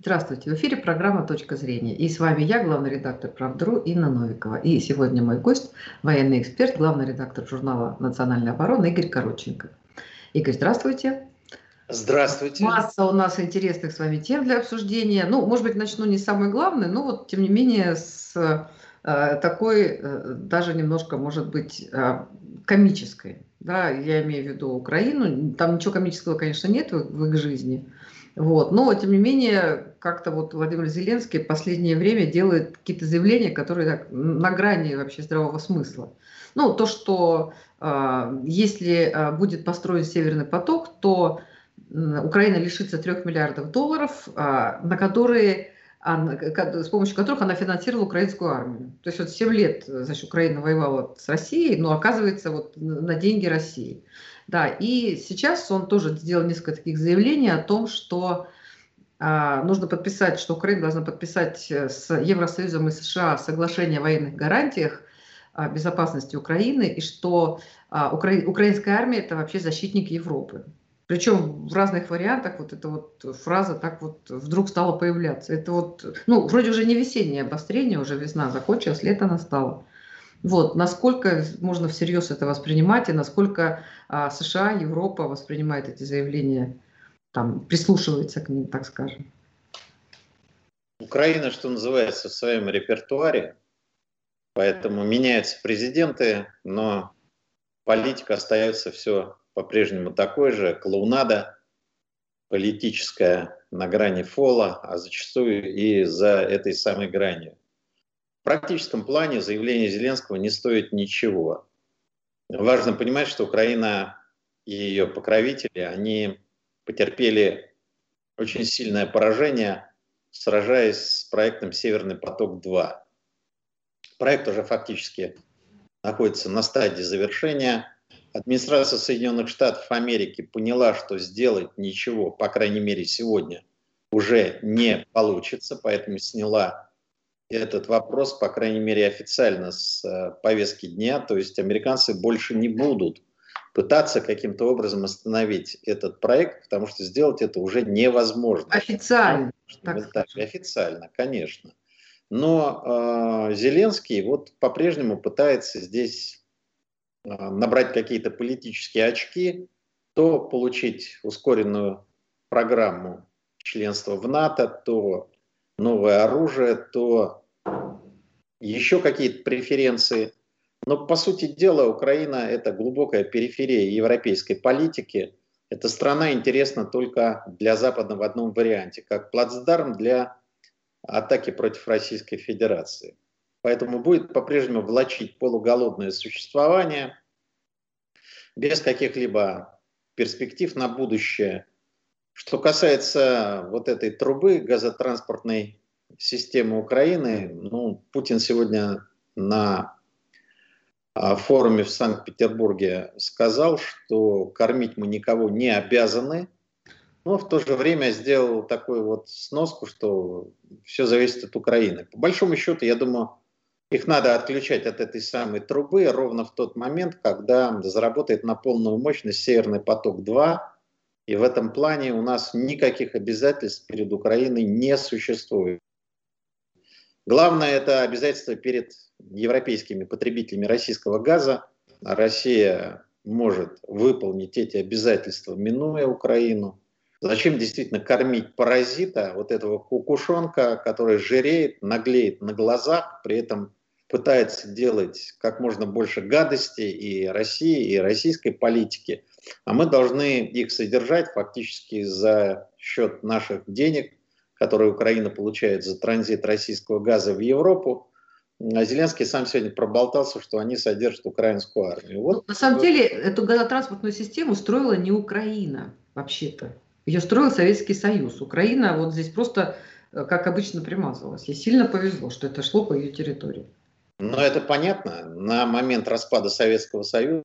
Здравствуйте, в эфире программа «Точка зрения». И с вами я, главный редактор «Правдру» Инна Новикова. И сегодня мой гость, военный эксперт, главный редактор журнала «Национальная оборона» Игорь Коротченко. Игорь, здравствуйте. Здравствуйте. Масса у нас интересных с вами тем для обсуждения. Ну, может быть, начну не с самой главной, но вот, тем не менее, с э, такой, э, даже немножко, может быть, э, комической. Да, я имею в виду Украину. Там ничего комического, конечно, нет в их жизни. Вот. Но, тем не менее, как-то вот Владимир Зеленский в последнее время делает какие-то заявления, которые так, на грани вообще здравого смысла. Ну, то, что э, если э, будет построен Северный поток, то э, Украина лишится трех миллиардов долларов, э, на которые с помощью которых она финансировала украинскую армию. То есть вот 7 лет значит, Украина воевала с Россией, но оказывается вот на деньги России. Да, и сейчас он тоже сделал несколько таких заявлений о том, что а, нужно подписать, что Украина должна подписать э, с Евросоюзом и США соглашение о военных гарантиях а, безопасности Украины, и что а, укра... украинская армия это вообще защитник Европы. Причем в разных вариантах вот эта вот фраза так вот вдруг стала появляться. Это вот, ну, вроде уже не весеннее обострение, уже весна закончилась, лето настало. Вот, насколько можно всерьез это воспринимать и насколько а, США, Европа воспринимает эти заявления, там, прислушивается к ним, так скажем. Украина, что называется, в своем репертуаре, поэтому меняются президенты, но политика остается все по-прежнему такой же, клоунада политическая на грани фола, а зачастую и за этой самой гранью практическом плане заявление Зеленского не стоит ничего. Важно понимать, что Украина и ее покровители, они потерпели очень сильное поражение, сражаясь с проектом «Северный поток-2». Проект уже фактически находится на стадии завершения. Администрация Соединенных Штатов Америки поняла, что сделать ничего, по крайней мере сегодня, уже не получится, поэтому сняла этот вопрос, по крайней мере официально, с э, повестки дня. То есть американцы больше не будут пытаться каким-то образом остановить этот проект, потому что сделать это уже невозможно. Официально. Так так, официально, конечно. Но э, Зеленский вот по-прежнему пытается здесь э, набрать какие-то политические очки, то получить ускоренную программу членства в НАТО, то новое оружие, то еще какие-то преференции. Но, по сути дела, Украина – это глубокая периферия европейской политики. Эта страна интересна только для Запада в одном варианте, как плацдарм для атаки против Российской Федерации. Поэтому будет по-прежнему влачить полуголодное существование без каких-либо перспектив на будущее – что касается вот этой трубы газотранспортной системы Украины, ну, Путин сегодня на а, форуме в Санкт-Петербурге сказал, что кормить мы никого не обязаны, но в то же время сделал такую вот сноску, что все зависит от Украины. По большому счету, я думаю, их надо отключать от этой самой трубы ровно в тот момент, когда заработает на полную мощность Северный поток-2, и в этом плане у нас никаких обязательств перед Украиной не существует. Главное это обязательство перед европейскими потребителями российского газа. Россия может выполнить эти обязательства, минуя Украину. Зачем действительно кормить паразита, вот этого кукушонка, который жиреет, наглеет на глазах, при этом пытается делать как можно больше гадостей и России, и российской политики – а мы должны их содержать фактически за счет наших денег, которые Украина получает за транзит российского газа в Европу. А Зеленский сам сегодня проболтался, что они содержат украинскую армию. Вот. Ну, на самом деле эту газотранспортную систему строила не Украина вообще-то. Ее строил Советский Союз. Украина вот здесь просто, э, как обычно, примазалась. Ей сильно повезло, что это шло по ее территории. Ну, это понятно. На момент распада Советского Союза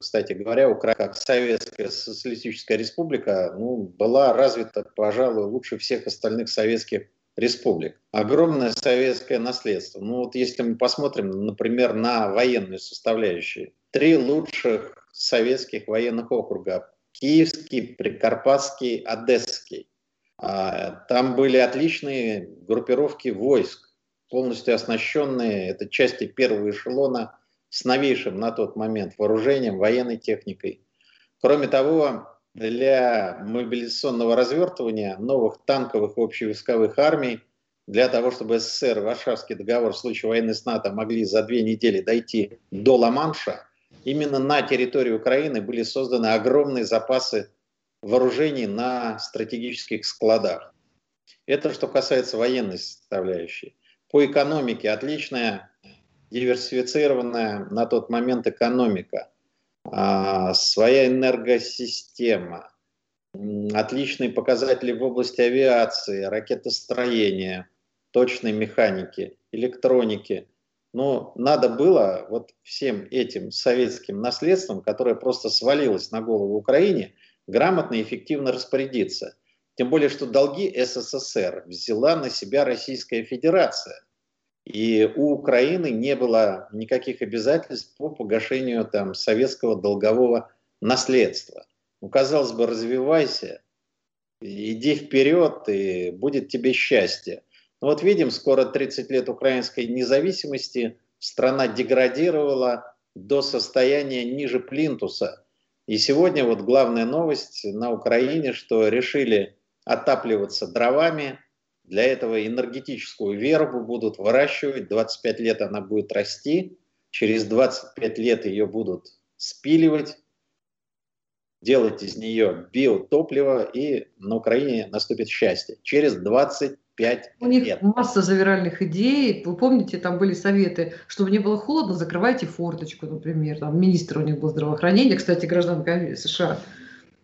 кстати говоря, Украина как Советская Социалистическая Республика ну, была развита, пожалуй, лучше всех остальных советских республик. Огромное советское наследство. Ну вот если мы посмотрим, например, на военную составляющую. Три лучших советских военных округа. Киевский, Прикарпатский, Одесский. А, там были отличные группировки войск, полностью оснащенные, это части первого эшелона с новейшим на тот момент вооружением, военной техникой. Кроме того, для мобилизационного развертывания новых танковых и общевойсковых армий, для того, чтобы СССР, Варшавский договор в случае войны с НАТО могли за две недели дойти до Ла-Манша, именно на территории Украины были созданы огромные запасы вооружений на стратегических складах. Это что касается военной составляющей. По экономике отличная диверсифицированная на тот момент экономика, а, своя энергосистема, отличные показатели в области авиации, ракетостроения, точной механики, электроники. Но надо было вот всем этим советским наследством, которое просто свалилось на голову Украине, грамотно и эффективно распорядиться. Тем более, что долги СССР взяла на себя Российская Федерация. И у Украины не было никаких обязательств по погашению там, советского долгового наследства. Ну, казалось бы, развивайся, иди вперед, и будет тебе счастье. Но вот видим, скоро 30 лет украинской независимости, страна деградировала до состояния ниже плинтуса – и сегодня вот главная новость на Украине, что решили отапливаться дровами. Для этого энергетическую вербу будут выращивать. 25 лет она будет расти. Через 25 лет ее будут спиливать, делать из нее биотопливо, и на Украине наступит счастье. Через 20 5 У них лет. масса завиральных идей. Вы помните, там были советы, чтобы не было холодно, закрывайте форточку, например. Там министр у них был здравоохранения, кстати, гражданка США.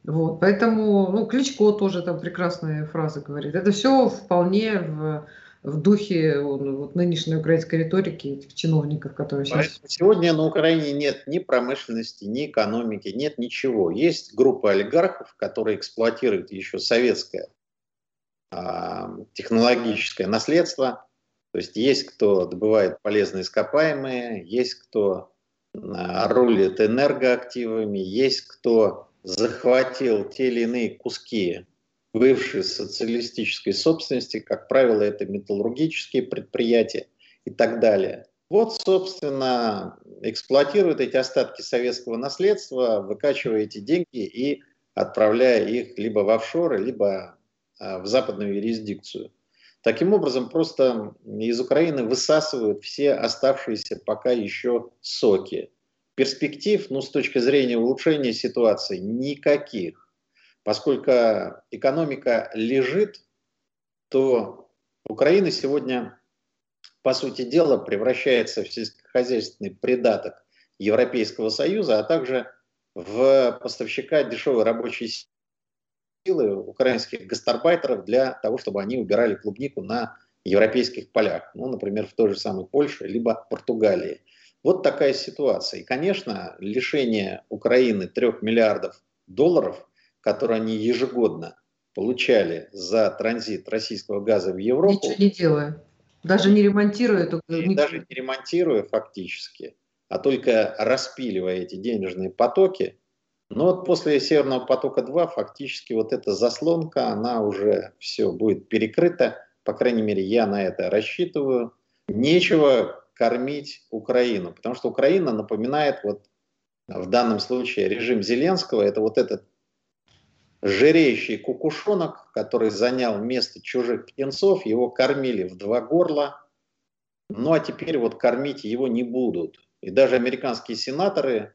Вот, поэтому, ну, Кличко тоже там прекрасные фразы говорит. Это все вполне в, в духе вот, нынешней украинской риторики этих чиновников, которые сейчас... Сегодня на Украине нет ни промышленности, ни экономики, нет ничего. Есть группа олигархов, которые эксплуатируют еще советское а, технологическое наследство. То есть есть кто добывает полезные ископаемые, есть кто а, рулит энергоактивами, есть кто захватил те или иные куски бывшей социалистической собственности, как правило, это металлургические предприятия и так далее. Вот, собственно, эксплуатируют эти остатки советского наследства, выкачивая эти деньги и отправляя их либо в офшоры, либо а, в западную юрисдикцию. Таким образом, просто из Украины высасывают все оставшиеся пока еще соки. Перспектив, ну, с точки зрения улучшения ситуации, никаких. Поскольку экономика лежит, то Украина сегодня, по сути дела, превращается в сельскохозяйственный придаток Европейского Союза, а также в поставщика дешевой рабочей силы украинских гастарбайтеров для того, чтобы они убирали клубнику на европейских полях, ну, например, в той же самой Польше, либо Португалии. Вот такая ситуация. И, конечно, лишение Украины трех миллиардов долларов, которые они ежегодно получали за транзит российского газа в Европу. Ничего не делая. Даже не ремонтируя. Только... Даже не ремонтируя фактически, а только распиливая эти денежные потоки, но вот после Северного потока-2 фактически вот эта заслонка, она уже все будет перекрыта. По крайней мере, я на это рассчитываю. Нечего кормить Украину, потому что Украина напоминает вот в данном случае режим Зеленского. Это вот этот жиреющий кукушонок, который занял место чужих птенцов, его кормили в два горла, ну а теперь вот кормить его не будут. И даже американские сенаторы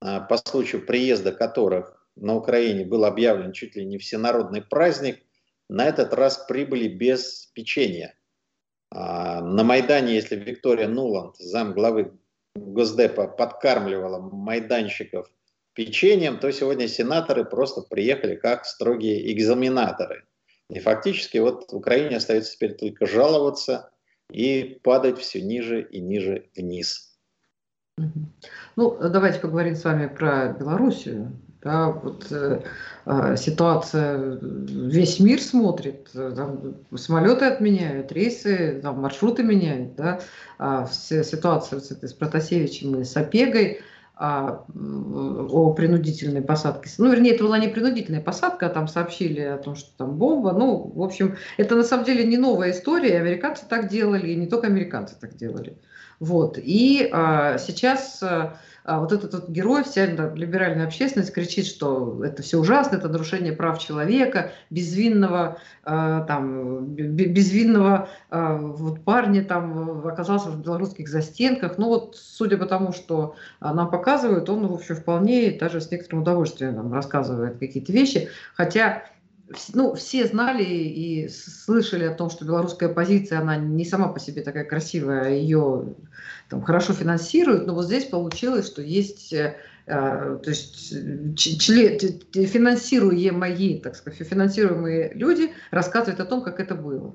а, по случаю приезда которых на Украине был объявлен чуть ли не всенародный праздник, на этот раз прибыли без печенья. А, на Майдане, если Виктория Нуланд, зам главы Госдепа, подкармливала майданщиков печеньем, то сегодня сенаторы просто приехали как строгие экзаменаторы. И фактически вот Украине остается теперь только жаловаться и падать все ниже и ниже вниз. Ну, давайте поговорим с вами про Белоруссию. Да, вот э, э, ситуация, весь мир смотрит, там, самолеты отменяют, рейсы, там, маршруты меняют, да, а вся ситуация с, этой, с Протасевичем и с Опегой. а, о принудительной посадке. Ну, вернее, это была не принудительная посадка, а там сообщили о том, что там бомба. Ну, в общем, это на самом деле не новая история. Американцы так делали, и не только американцы так делали. Вот. И а, сейчас а, вот этот вот герой, вся либеральная общественность кричит, что это все ужасно, это нарушение прав человека, безвинного, э, там, безвинного э, вот парня там оказался в белорусских застенках. Ну вот, судя по тому, что нам показывают, он, в общем, вполне даже с некоторым удовольствием нам рассказывает какие-то вещи. Хотя ну, все знали и слышали о том, что белорусская оппозиция, она не сама по себе такая красивая, а ее там, хорошо финансируют, но вот здесь получилось, что есть э, э то есть член, финансируемые, так сказать, финансируемые люди рассказывают о том, как это было.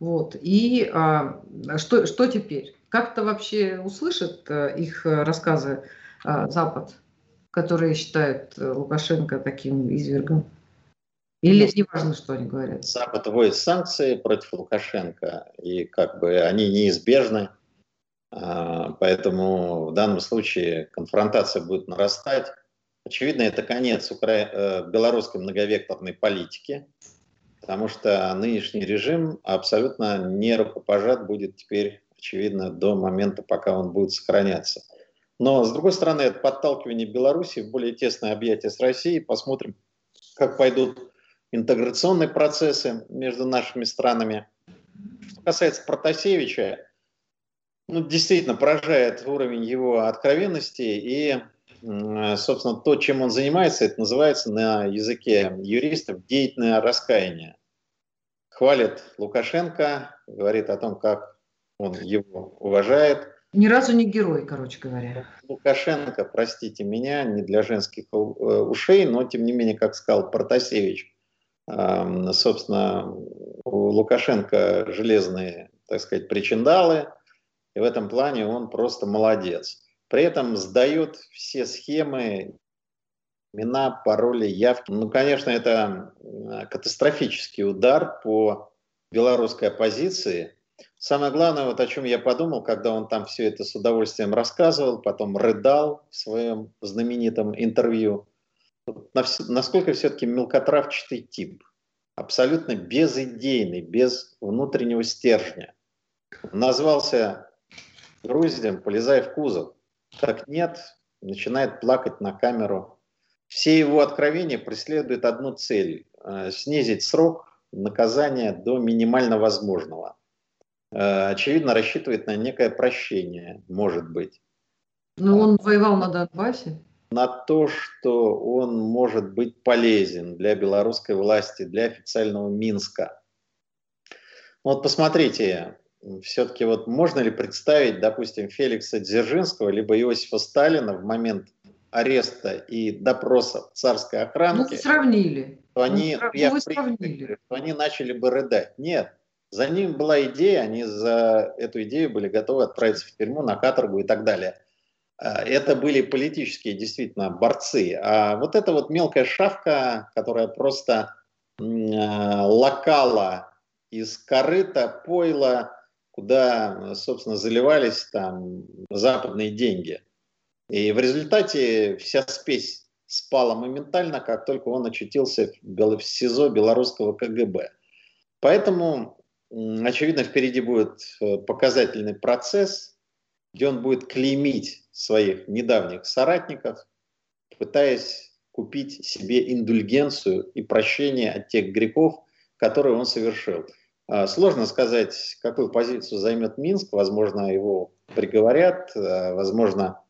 Вот. И а, что, что теперь? Как-то вообще услышат а, их рассказы а, Запад, которые считают Лукашенко таким извергом? Или ну, не важно, что они говорят? Запад вводит санкции против Лукашенко, и как бы они неизбежны. А, поэтому в данном случае конфронтация будет нарастать. Очевидно, это конец укра... Э, белорусской многовекторной политики, потому что нынешний режим абсолютно не рукопожат будет теперь, очевидно, до момента, пока он будет сохраняться. Но, с другой стороны, это подталкивание Беларуси в более тесное объятие с Россией. Посмотрим, как пойдут интеграционные процессы между нашими странами. Что касается Протасевича, ну, действительно поражает уровень его откровенности и, собственно, то, чем он занимается, это называется на языке юристов деятельное раскаяние. Хвалит Лукашенко, говорит о том, как он его уважает. Ни разу не герой, короче говоря. Лукашенко, простите меня, не для женских э, ушей, но тем не менее, как сказал Протасевич, собственно, у Лукашенко железные, так сказать, причиндалы, и в этом плане он просто молодец. При этом сдает все схемы, имена, пароли, явки. Ну, конечно, это катастрофический удар по белорусской оппозиции. Самое главное, вот о чем я подумал, когда он там все это с удовольствием рассказывал, потом рыдал в своем знаменитом интервью, насколько все-таки мелкотравчатый тип, абсолютно безидейный, без внутреннего стержня. Назвался груздем, полезая в кузов. Так нет, начинает плакать на камеру. Все его откровения преследуют одну цель снизить срок наказания до минимально возможного. Э, очевидно, рассчитывает на некое прощение, может быть. Но он воевал на Донбассе? На то, что он может быть полезен для белорусской власти, для официального Минска. Вот посмотрите, все-таки вот можно ли представить, допустим, Феликса Дзержинского либо Иосифа Сталина в момент ареста и допроса царской охранки? Ну, сравнили. То они, ну, я вы сравнили. Что они начали бы рыдать. Нет, за ним была идея, они за эту идею были готовы отправиться в тюрьму, на каторгу и так далее. А, это были политические действительно борцы. А вот эта вот мелкая шавка, которая просто а, локала из корыта, пойла, куда, собственно, заливались там западные деньги. И в результате вся спесь спала моментально, как только он очутился в СИЗО белорусского КГБ. Поэтому, очевидно, впереди будет э, показательный процесс, где он будет клеймить своих недавних соратников, пытаясь купить себе индульгенцию и прощение от тех грехов, которые он совершил. А, сложно сказать, какую позицию займет Минск. Возможно, его приговорят, а, возможно,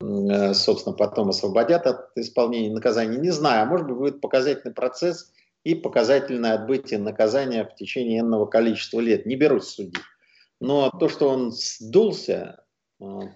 э, собственно, потом освободят от исполнения наказания. Не знаю, а может быть, будет показательный процесс и показательное отбытие наказания в течение энного количества лет. Не берусь судить. Но то, что он сдулся,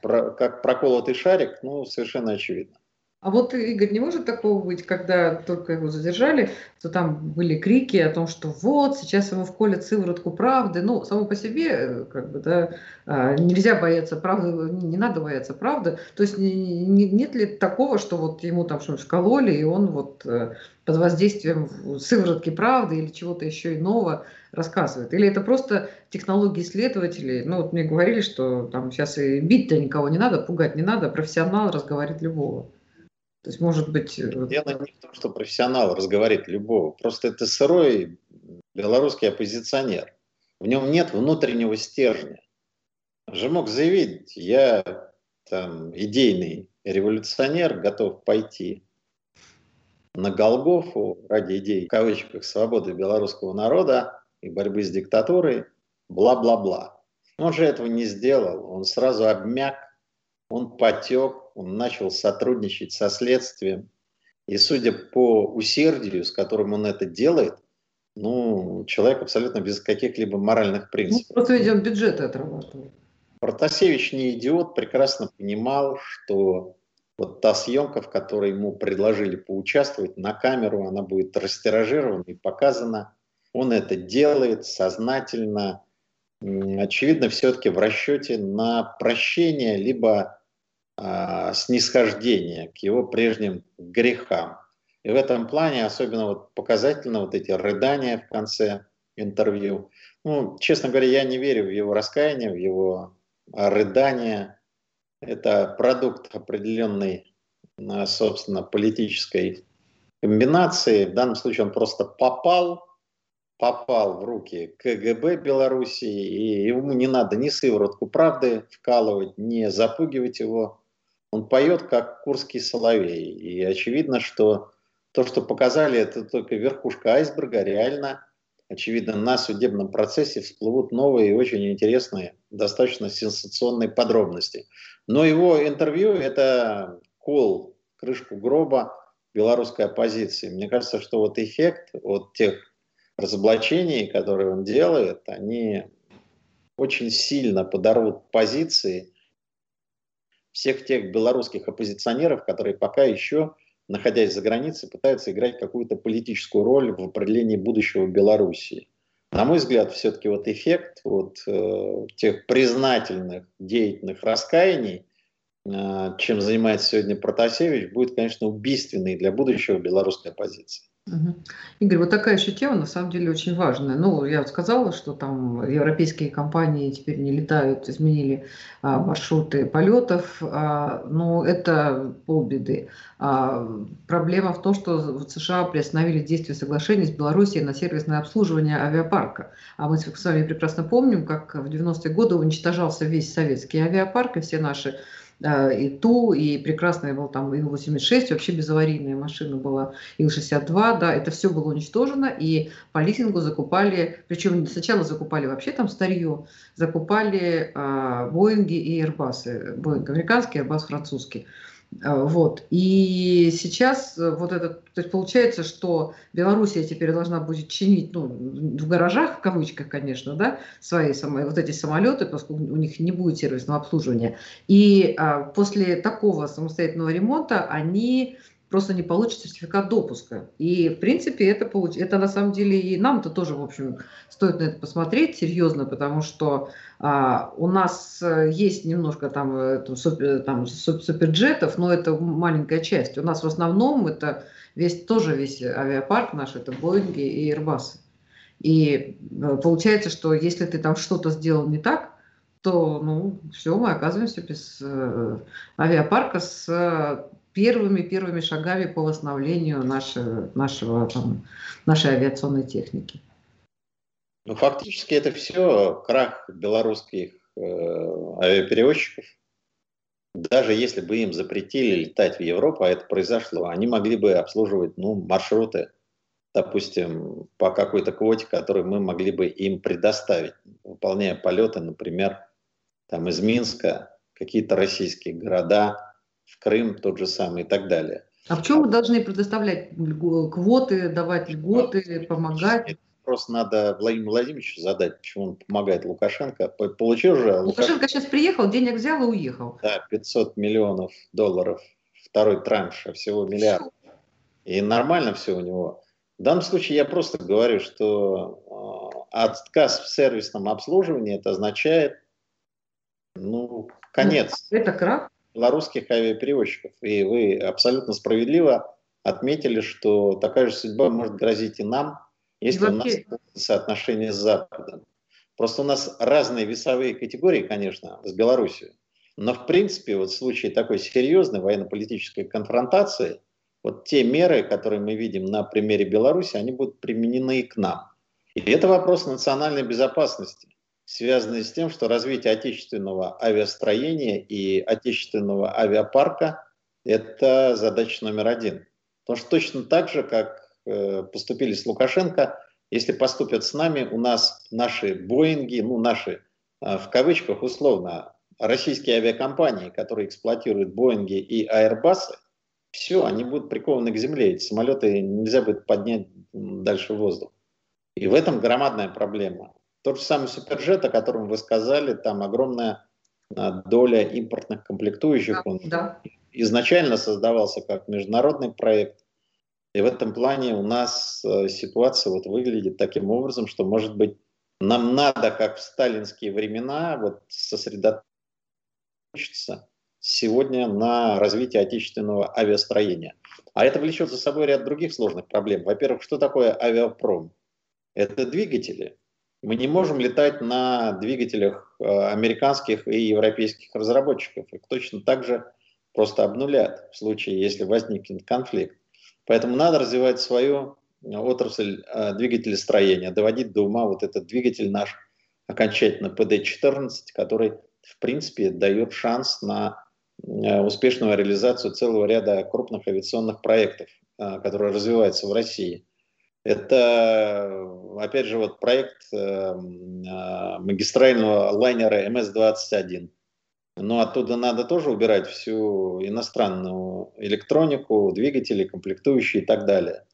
как проколотый шарик, ну, совершенно очевидно. А вот, Игорь, не может такого быть, когда только его задержали, то там были крики о том, что вот, сейчас ему вколят сыворотку правды. Ну, само по себе, э, как бы, да, а, нельзя бояться правды, не надо бояться правды. То есть нет ли такого, что вот ему там что-нибудь вкололи, и он вот э, под воздействием сыворотки правды или чего-то еще иного рассказывает? Или это просто технологии исследователей? Ну, вот мне говорили, что там сейчас и бить-то никого не надо, пугать не надо, профессионал разговорит любого. То есть, может быть... Э, Дело не в том, что профессионал разговаривает любого. Просто это сырой белорусский оппозиционер. В нем нет внутреннего стержня. же мог заявить, я там идейный революционер, готов пойти на Голгофу ради идей, в кавычках, свободы белорусского народа и борьбы с диктатурой, бла-бла-бла. Он же этого не сделал, он сразу обмяк, он потек, он начал сотрудничать со следствием. И судя по усердию, с которым он это делает, ну, человек абсолютно без каких-либо моральных ну, принципов. Ну, просто, видимо, бюджеты отрабатывает. Протасевич не идиот, прекрасно понимал, что вот та съемка, в которой ему предложили поучаствовать на камеру, она будет растиражирована и показана. Он это делает сознательно, очевидно, все-таки в расчете на прощение, либо э, снисхождение к его прежним грехам. И в этом плане особенно вот показательно вот эти рыдания в конце интервью. Ну, честно говоря, я не верю в его раскаяние, в его рыдания. Это продукт определенной, а, собственно, политической комбинации. В данном случае он просто попал, попал в руки КГБ Белоруссии, и ему не надо ни сыворотку правды вкалывать, ни запугивать его он поет как курский соловей. И очевидно, что то, что показали, это только верхушка айсберга. Реально, очевидно, на судебном процессе всплывут новые и очень интересные, достаточно сенсационные подробности. Но его интервью – это кол, крышку гроба белорусской оппозиции. Мне кажется, что вот эффект от тех разоблачений, которые он делает, они очень сильно подорвут позиции – всех тех белорусских оппозиционеров, которые пока еще, находясь за границей, пытаются играть какую-то политическую роль в определении будущего Белоруссии. На мой взгляд, все-таки вот эффект вот, э, тех признательных, деятельных раскаяний, э, чем занимается сегодня Протасевич, будет, конечно, убийственный для будущего белорусской оппозиции. Игорь, вот такая еще тема на самом деле очень важная. Ну, я вот сказала, что там европейские компании теперь не летают, изменили а, маршруты полетов, а, но это полбеды. А, проблема в том, что в США приостановили действие соглашений с Белоруссией на сервисное обслуживание авиапарка. А мы с вами прекрасно помним, как в 90-е годы уничтожался весь советский авиапарк, и все наши и Ту, и прекрасная был там Ил-86, вообще безаварийная машина была Ил-62, да, это все было уничтожено, и по лизингу закупали, причем сначала закупали вообще там старье, закупали э, Боинги и Airbus, Боинг американский, Airbus французский. А, вот. И сейчас э, вот это, то есть получается, что Белоруссия теперь должна будет чинить, ну, в гаражах, в кавычках, конечно, да, свои самые, вот эти самолеты, поскольку у них не будет сервисного обслуживания. И а, после такого самостоятельного ремонта они просто не получит сертификат допуска. И, в принципе, это, получ... это на самом деле и нам-то тоже, в общем, стоит на это посмотреть серьезно, потому что а, у нас э, есть немножко там, это, супер, там суперджетов, но это маленькая часть. У нас в основном это весь, тоже весь авиапарк наш, это Боинги и Airbus. И э, получается, что если ты там что-то сделал не так, то, ну, все, мы оказываемся без э, авиапарка с первыми-первыми шагами по восстановлению нашего, нашего, там, нашей авиационной техники. Ну, фактически это все крах белорусских э, авиаперевозчиков. Даже если бы им запретили летать в Европу, а это произошло, они могли бы обслуживать ну, маршруты, допустим, по какой-то квоте, которую мы могли бы им предоставить, выполняя полеты, например, там из Минска, какие-то российские города, в Крым тот же самый и так далее. А почему мы должны предоставлять квоты, давать льготы, помогать? Просто надо Владимиру Владимировичу задать, почему он помогает Лукашенко. Получил же... Лукашенко сейчас приехал, денег взял и уехал. Да, 500 миллионов долларов второй транш, а всего миллиард. И нормально все у него. В данном случае я просто говорю, что э, отказ в сервисном обслуживании это означает, ну, конец. Это крах? Белорусских авиаперевозчиков. И вы абсолютно справедливо отметили, что такая же судьба может грозить и нам, если у нас соотношение с Западом. Просто у нас разные весовые категории, конечно, с Белоруссией. Но в принципе, вот в случае такой серьезной военно-политической конфронтации, вот те меры, которые мы видим на примере Беларуси, они будут применены и к нам. И это вопрос национальной безопасности, связанный с тем, что развитие отечественного авиастроения и отечественного авиапарка – это задача номер один. Потому что точно так же, как э, поступили с Лукашенко, если поступят с нами, у нас наши Боинги, ну наши э, в кавычках условно российские авиакомпании, которые эксплуатируют Боинги и Airbus, все, они будут прикованы к земле. Эти самолеты нельзя будет поднять дальше в воздух. И в этом громадная проблема. Тот же самый Суперджет, о котором вы сказали, там огромная а, доля импортных комплектующих. Он да. изначально создавался как международный проект. И в этом плане у нас э, ситуация вот выглядит таким образом, что, может быть, нам надо, как в сталинские времена, вот сосредоточиться сегодня на развитие отечественного авиастроения. А это влечет за собой ряд других сложных проблем. Во-первых, что такое авиапром? Это двигатели. Мы не можем летать на двигателях э, американских и европейских разработчиков. Их точно так же просто обнулят в случае, если возникнет конфликт. Поэтому надо развивать свою отрасль э, двигателестроения, доводить до ума вот этот двигатель наш окончательно ПД-14, который в принципе, дает шанс на э, успешную реализацию целого ряда крупных авиационных проектов, э, которые развиваются в России. Это, опять же, вот проект э, магистрального лайнера МС-21. Но оттуда надо тоже убирать всю иностранную электронику, двигатели, комплектующие и так далее.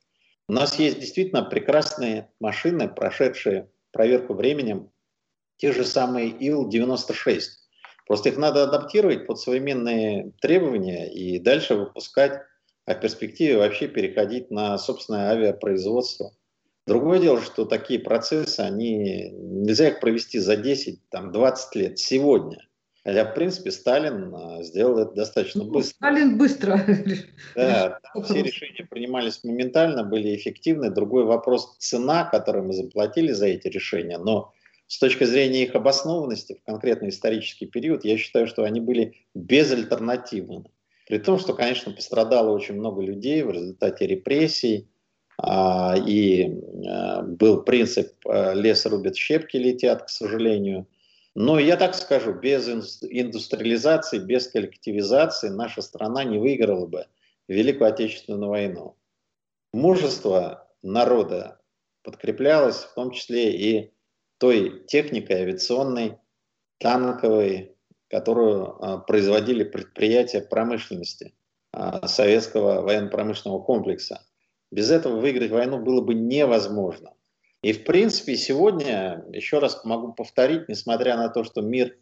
У нас есть действительно прекрасные машины, прошедшие проверку временем, те же самые Ил-96. Просто их надо адаптировать под современные требования и дальше выпускать, а в перспективе вообще переходить на собственное авиапроизводство. Другое дело, что такие процессы, они нельзя их провести за 10, там, 20 лет сегодня. Хотя, в принципе, Сталин а, сделал это достаточно ну, быстро. Сталин быстро. Да, все решения принимались моментально, были эффективны. Другой вопрос – цена, которую мы заплатили за эти решения. Но с точки зрения их обоснованности в конкретный исторический период, я считаю, что они были безальтернативны. При том, что, конечно, пострадало очень много людей в результате репрессий, а, и а, был принцип а, «лес рубят, щепки летят», к сожалению. Но я так скажу, без индустриализации, без коллективизации наша страна не выиграла бы Великую Отечественную войну. Мужество народа подкреплялось в том числе и той техникой авиационной, танковой, которую а, производили предприятия промышленности а, советского военно-промышленного комплекса. Без этого выиграть войну было бы невозможно. И в принципе сегодня, еще раз могу повторить, несмотря на то, что мир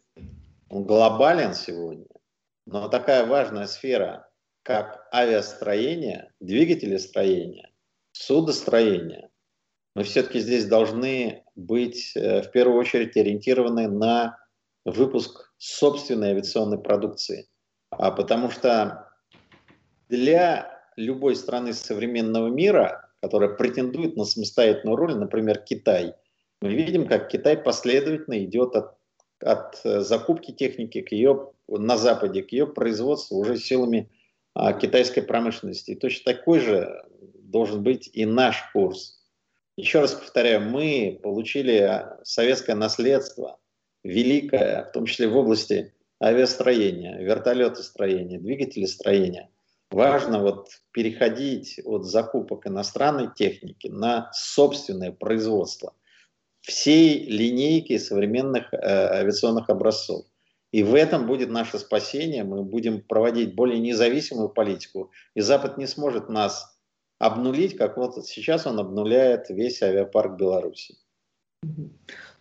глобален сегодня, но такая важная сфера, как авиастроение, двигателестроение, судостроение, мы все-таки здесь должны быть э, в первую очередь ориентированы на выпуск собственной авиационной продукции. А потому что для любой страны современного мира, которая претендует на самостоятельную роль, например, Китай, мы видим, как Китай последовательно идет от, от э, закупки техники к ее, на Западе к ее производству уже силами а, китайской промышленности. И точно такой же должен быть и наш курс – еще раз повторяю, мы получили советское наследство, великое, в том числе в области авиастроения, вертолетостроения, двигателестроения. Важно вот переходить от закупок иностранной техники на собственное производство всей линейки современных э, авиационных образцов. И в этом будет наше спасение. Мы будем проводить более независимую политику, и Запад не сможет нас обнулить, как вот сейчас он обнуляет весь авиапарк Беларуси.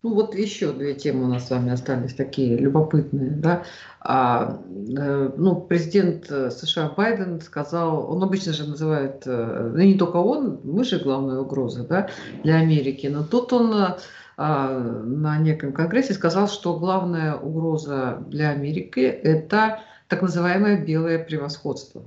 Ну вот еще две темы у нас с вами остались такие любопытные. Да? А, э, ну, президент э, США Байден сказал, он обычно же называет, э, ну не только он, мы же главная угроза да, для Америки, но тут он а, на неком конгрессе сказал, что главная угроза для Америки – это так называемое белое превосходство.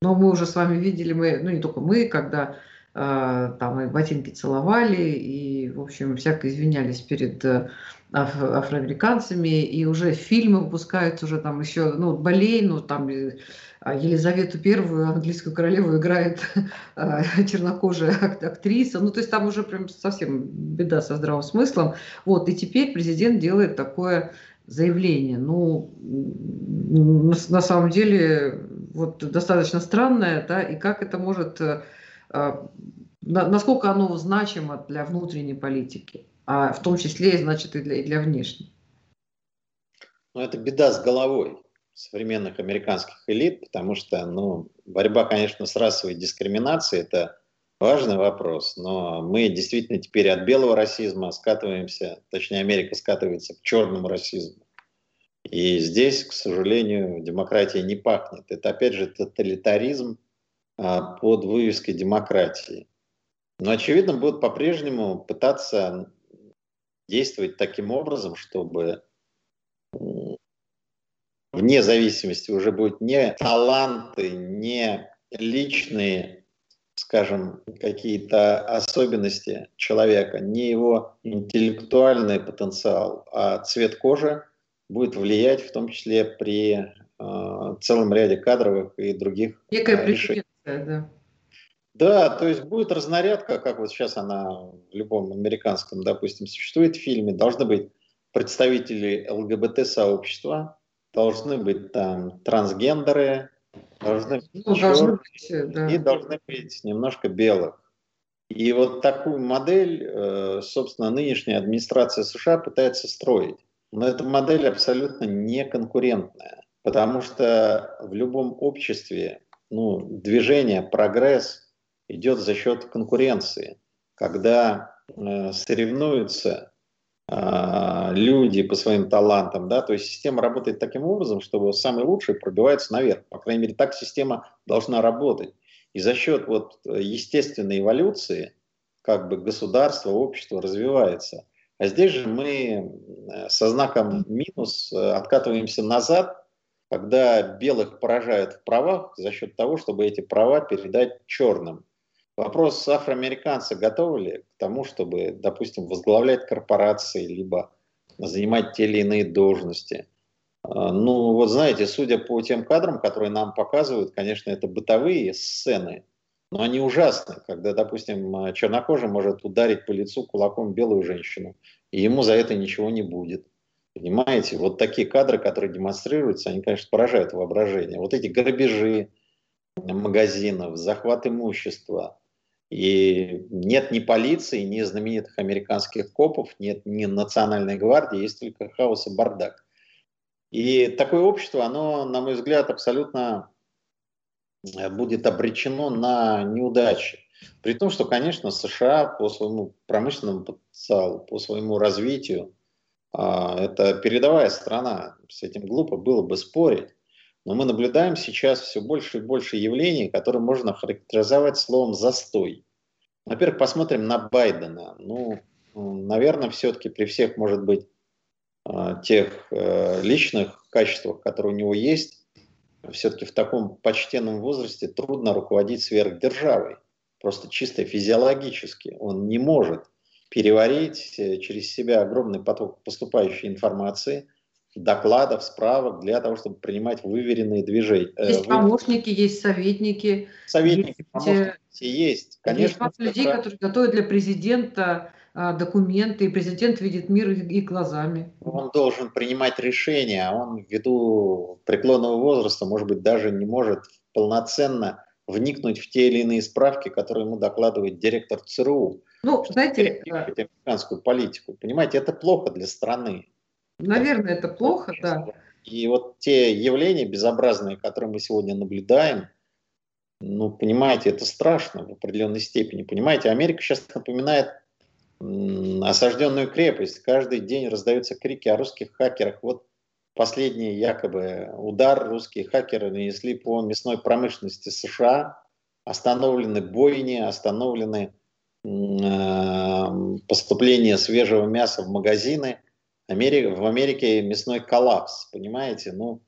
Но мы уже с вами видели, мы, ну не только мы, когда там и ботинки целовали, и, в общем, всяко извинялись перед э, аф афроамериканцами, и уже фильмы выпускают уже там еще, ну, Болей, ну, там а, Елизавету Первую, английскую королеву, играет э, чернокожая актриса. Ну, то есть там уже прям совсем беда со здравым смыслом. Вот, и теперь президент делает такое заявление. Ну, на, самом деле, вот достаточно странное, да, и как это может, э, а, насколько оно значимо для внутренней политики, а в том числе, значит, и для, и для внешней. Ну, это беда с головой современных американских элит, потому что, ну, борьба, конечно, с расовой дискриминацией – это важный вопрос, но мы действительно теперь от белого расизма скатываемся, точнее, Америка скатывается к черному расизму. И здесь, к сожалению, демократия не пахнет. Это, опять же, тоталитаризм а, под вывеской демократии. Но, очевидно, будут по-прежнему пытаться действовать таким образом, чтобы вне зависимости уже будут не таланты, не личные, скажем, какие-то особенности человека, не его интеллектуальный потенциал, а цвет кожи – будет влиять в том числе при э, целом ряде кадровых и других Некая э, Да. Да, то есть будет разнарядка, как вот сейчас она в любом американском, допустим, существует в фильме, должны быть представители ЛГБТ-сообщества, должны быть там трансгендеры, должны быть, ну, должны быть да. и должны быть немножко белых. И вот такую модель, э, собственно, нынешняя администрация США пытается строить. Но эта модель абсолютно не конкурентная, потому что в любом обществе ну, движение, прогресс идет за счет конкуренции. Когда э, соревнуются э, люди по своим талантам, да, то есть система работает таким образом, чтобы самый лучший пробивается наверх. По крайней мере, так система должна работать. И за счет вот естественной эволюции как бы государство, общество развивается – а здесь же мы э, со знаком минус э, откатываемся назад, когда белых поражают в правах за счет того, чтобы эти права передать черным. Вопрос, афроамериканцы готовы ли к тому, чтобы, допустим, возглавлять корпорации, либо занимать те или иные должности. А, ну, вот знаете, судя по тем кадрам, которые нам показывают, конечно, это бытовые сцены – но они ужасны, когда, допустим, чернокожий может ударить по лицу кулаком белую женщину, и ему за это ничего не будет. Понимаете, вот такие кадры, которые демонстрируются, они, конечно, поражают воображение. Вот эти грабежи магазинов, захват имущества. И нет ни полиции, ни знаменитых американских копов, нет ни национальной гвардии, есть только хаос и бардак. И такое общество, оно, на мой взгляд, абсолютно Э, будет обречено на неудачи. При том, что, конечно, США по своему промышленному потенциалу, по своему развитию, это передовая страна, с этим глупо было бы спорить. Но мы наблюдаем сейчас все больше и больше явлений, которые можно характеризовать словом «застой». Во-первых, посмотрим на Байдена. Ну, наверное, все-таки при всех, может быть, а, тех э, личных качествах, которые у него есть, все-таки в таком почтенном возрасте трудно руководить сверхдержавой. Просто чисто физиологически. Он не может переварить э, через себя огромный поток поступающей информации, докладов, справок для того, чтобы принимать выверенные движения. Э, есть помощники, есть советники. Советники, есть, помощники есть. Конечно, есть людей, которые готовят для президента а, документы, и президент видит мир их глазами. Он должен принимать решения, а он ввиду преклонного возраста, может быть, даже не может полноценно вникнуть в те или иные справки, которые ему докладывает директор ЦРУ. Ну, знаете, американскую политику. Понимаете, это плохо для страны. Наверное, это плохо, да. И вот те явления безобразные, которые мы сегодня наблюдаем, ну, понимаете, это страшно в определенной степени. Понимаете, Америка сейчас напоминает осажденную крепость. Каждый день раздаются крики о русских хакерах. Вот последний якобы удар русские хакеры нанесли по мясной промышленности США. Остановлены бойни, остановлены поступление свежего мяса в магазины. Америка, в Америке мясной коллапс, понимаете? Ну,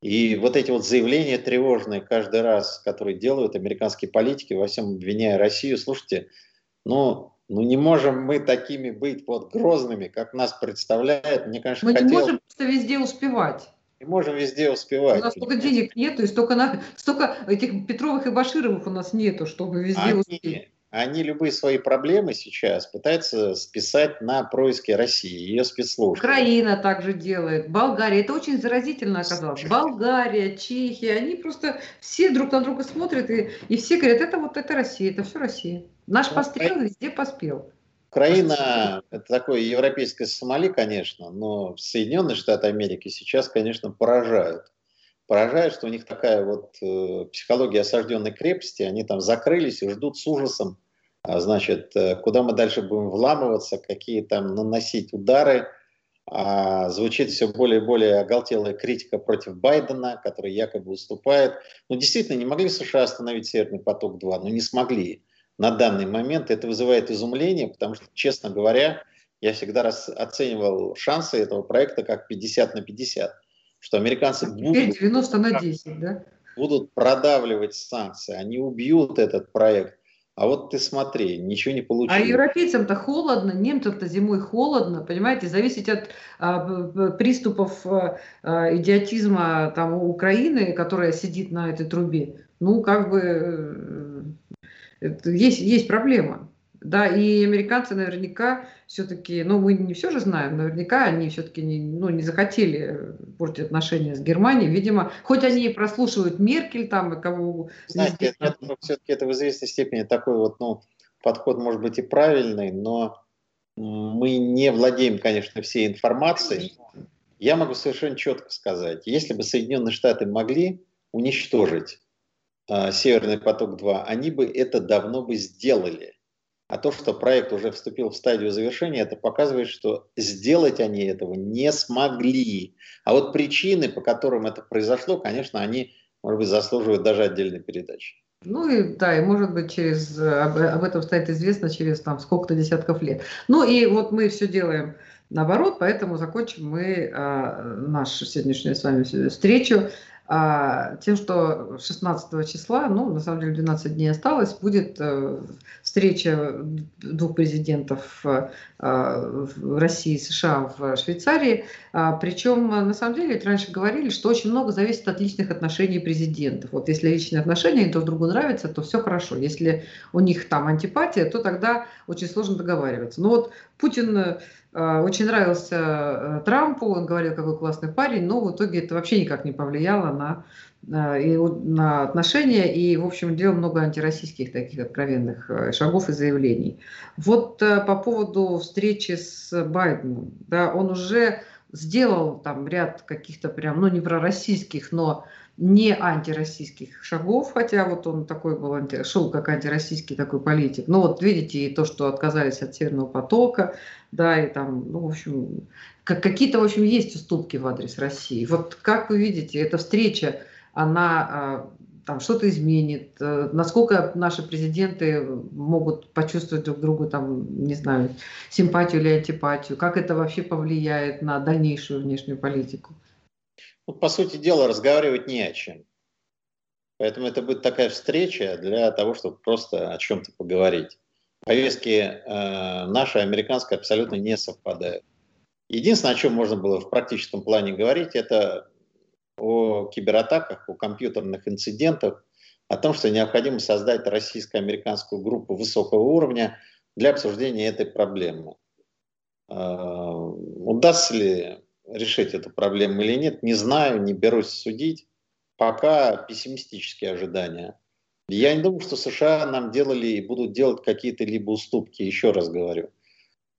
и вот эти вот заявления тревожные каждый раз, которые делают американские политики, во всем обвиняя Россию, слушайте, ну, ну не можем мы такими быть вот грозными, как нас представляют. Мне, конечно, мы хотел... не можем просто везде успевать. Не можем везде успевать. У нас столько денег нету, и столько, на... столько этих Петровых и Башировых у нас нету, чтобы везде они, успеть. Они любые свои проблемы сейчас пытаются списать на происки России, ее спецслужб. Украина также делает, Болгария. Это очень заразительно оказалось. Болгария, Чехия, они просто все друг на друга смотрят, и, и все говорят, это вот это Россия, это все Россия. Наш ну, пострел везде поспел. Украина – это такое европейское Сомали, конечно, но Соединенные Штаты Америки сейчас, конечно, поражают. Поражает, что у них такая вот э, психология осажденной крепости, они там закрылись и ждут с ужасом, значит, э, куда мы дальше будем вламываться, какие там наносить удары. А, звучит все более и более оголтелая критика против Байдена, который якобы уступает. Ну, действительно, не могли США остановить Северный поток-2, ну, не смогли на данный момент. Это вызывает изумление, потому что, честно говоря, я всегда раз оценивал шансы этого проекта как 50 на 50, что американцы а будут, 90 на 10, да? будут продавливать санкции, они убьют этот проект. А вот ты смотри, ничего не получилось. А европейцам-то холодно, немцам-то зимой холодно, понимаете, зависеть от а, приступов а, а, идиотизма там, Украины, которая сидит на этой трубе. Ну, как бы есть, есть проблема. Да, и американцы наверняка все-таки, ну мы не все же знаем, наверняка они все-таки не, ну, не захотели портить отношения с Германией. Видимо, хоть они и прослушивают Меркель там и кого... Знаете, я думаю, все-таки это в известной степени такой вот, ну, подход может быть и правильный, но мы не владеем, конечно, всей информацией. Я могу совершенно четко сказать, если бы Соединенные Штаты могли уничтожить а, Северный поток-2, они бы это давно бы сделали. А то, что проект уже вступил в стадию завершения, это показывает, что сделать они этого не смогли. А вот причины, по которым это произошло, конечно, они, может быть, заслуживают даже отдельной передачи. Ну и да, и может быть через об, об этом станет известно через там сколько-то десятков лет. Ну и вот мы все делаем наоборот, поэтому закончим мы а, нашу сегодняшнюю с вами встречу а, тем, что 16 числа, ну, на самом деле 12 дней осталось, будет э, встреча двух президентов э, в России и США в Швейцарии. А, причем, на самом деле, раньше говорили, что очень много зависит от личных отношений президентов. Вот если личные отношения друг другу нравятся, то все хорошо. Если у них там антипатия, то тогда очень сложно договариваться. Но вот Путин Э, очень нравился э, Трампу, он говорил, какой классный парень, но в итоге это вообще никак не повлияло на, э, и на отношения, и, в общем, делал много антироссийских таких откровенных шагов и заявлений. Вот по поводу встречи с Байденом, да, он уже сделал там ряд каких-то прям, ну, не пророссийских, но не антироссийских шагов, хотя вот он такой был, анти, шел как антироссийский такой политик. Ну вот видите, и то, что отказались от Северного потока, да, и там, ну, в общем, как, какие-то, в общем, есть уступки в адрес России. Вот как вы видите, эта встреча, она а, там что-то изменит, э, насколько наши президенты могут почувствовать друг другу, там, не знаю, симпатию или антипатию, как это вообще повлияет на дальнейшую внешнюю политику? Ну, по сути дела, разговаривать не о чем. Поэтому это будет такая встреча для того, чтобы просто о чем-то поговорить. Повестки э, наши американские абсолютно не совпадают. Единственное, о чем можно было в практическом плане говорить, это о кибератаках, о компьютерных инцидентах, о том, что необходимо создать российско-американскую группу высокого уровня для обсуждения этой проблемы. Э, удастся ли решить эту проблему или нет, не знаю, не берусь судить. Пока пессимистические ожидания. Я не думаю, что США нам делали и будут делать какие-то либо уступки, еще раз говорю.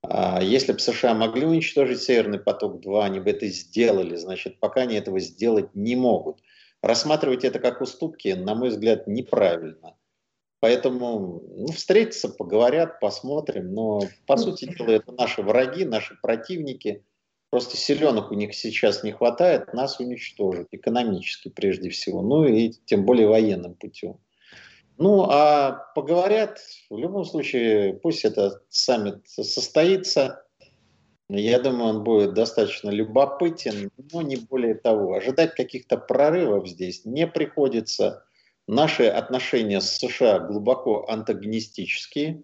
А если бы США могли уничтожить Северный поток-2, они бы это сделали, значит, пока они этого сделать не могут. Рассматривать это как уступки, на мой взгляд, неправильно. Поэтому ну, встретятся, поговорят, посмотрим. Но, по сути дела, это наши враги, наши противники. Просто силенок у них сейчас не хватает, нас уничтожить экономически прежде всего, ну и тем более военным путем. Ну, а поговорят, в любом случае, пусть этот саммит состоится. Я думаю, он будет достаточно любопытен, но не более того. Ожидать каких-то прорывов здесь не приходится. Наши отношения с США глубоко антагонистические.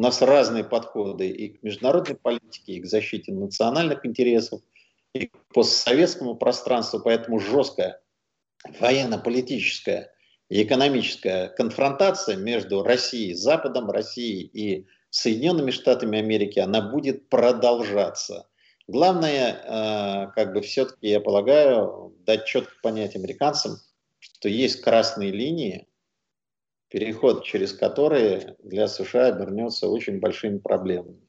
У нас разные подходы и к международной политике, и к защите национальных интересов, и к постсоветскому пространству, поэтому жесткая военно-политическая и экономическая конфронтация между Россией, Западом, Россией и Соединенными Штатами Америки, она будет продолжаться. Главное, э, как бы все-таки, я полагаю, дать четко понять американцам, что есть красные линии, переход через которые для США обернется очень большими проблемами.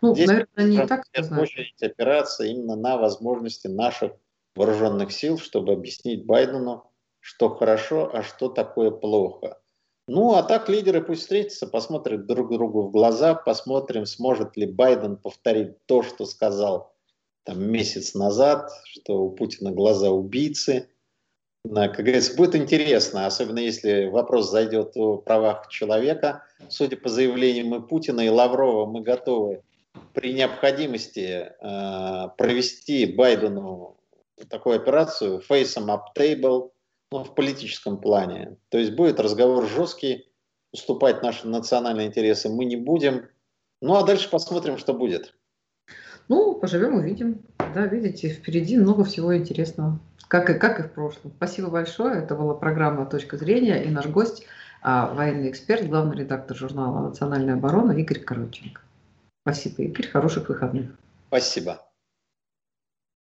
Ну, Здесь, наверное, не так очередь опираться именно на возможности наших вооруженных сил, чтобы объяснить Байдену, что хорошо, а что такое плохо. Ну, а так лидеры пусть встретятся, посмотрят друг другу в глаза, посмотрим, сможет ли Байден повторить то, что сказал там, месяц назад, что у Путина глаза убийцы. Как говорится, будет интересно, особенно если вопрос зайдет о правах человека. Судя по заявлениям и Путина, и Лаврова, мы готовы при необходимости э, провести Байдену такую операцию face up table, ну, в политическом плане. То есть будет разговор жесткий, уступать наши национальные интересы мы не будем. Ну а дальше посмотрим, что будет. Ну, поживем, увидим. Да, видите, впереди много всего интересного, как и, как и в прошлом. Спасибо большое. Это была программа «Точка зрения» и наш гость, а, военный эксперт, главный редактор журнала «Национальная оборона» Игорь Короченко. Спасибо, Игорь. Хороших выходных. Спасибо.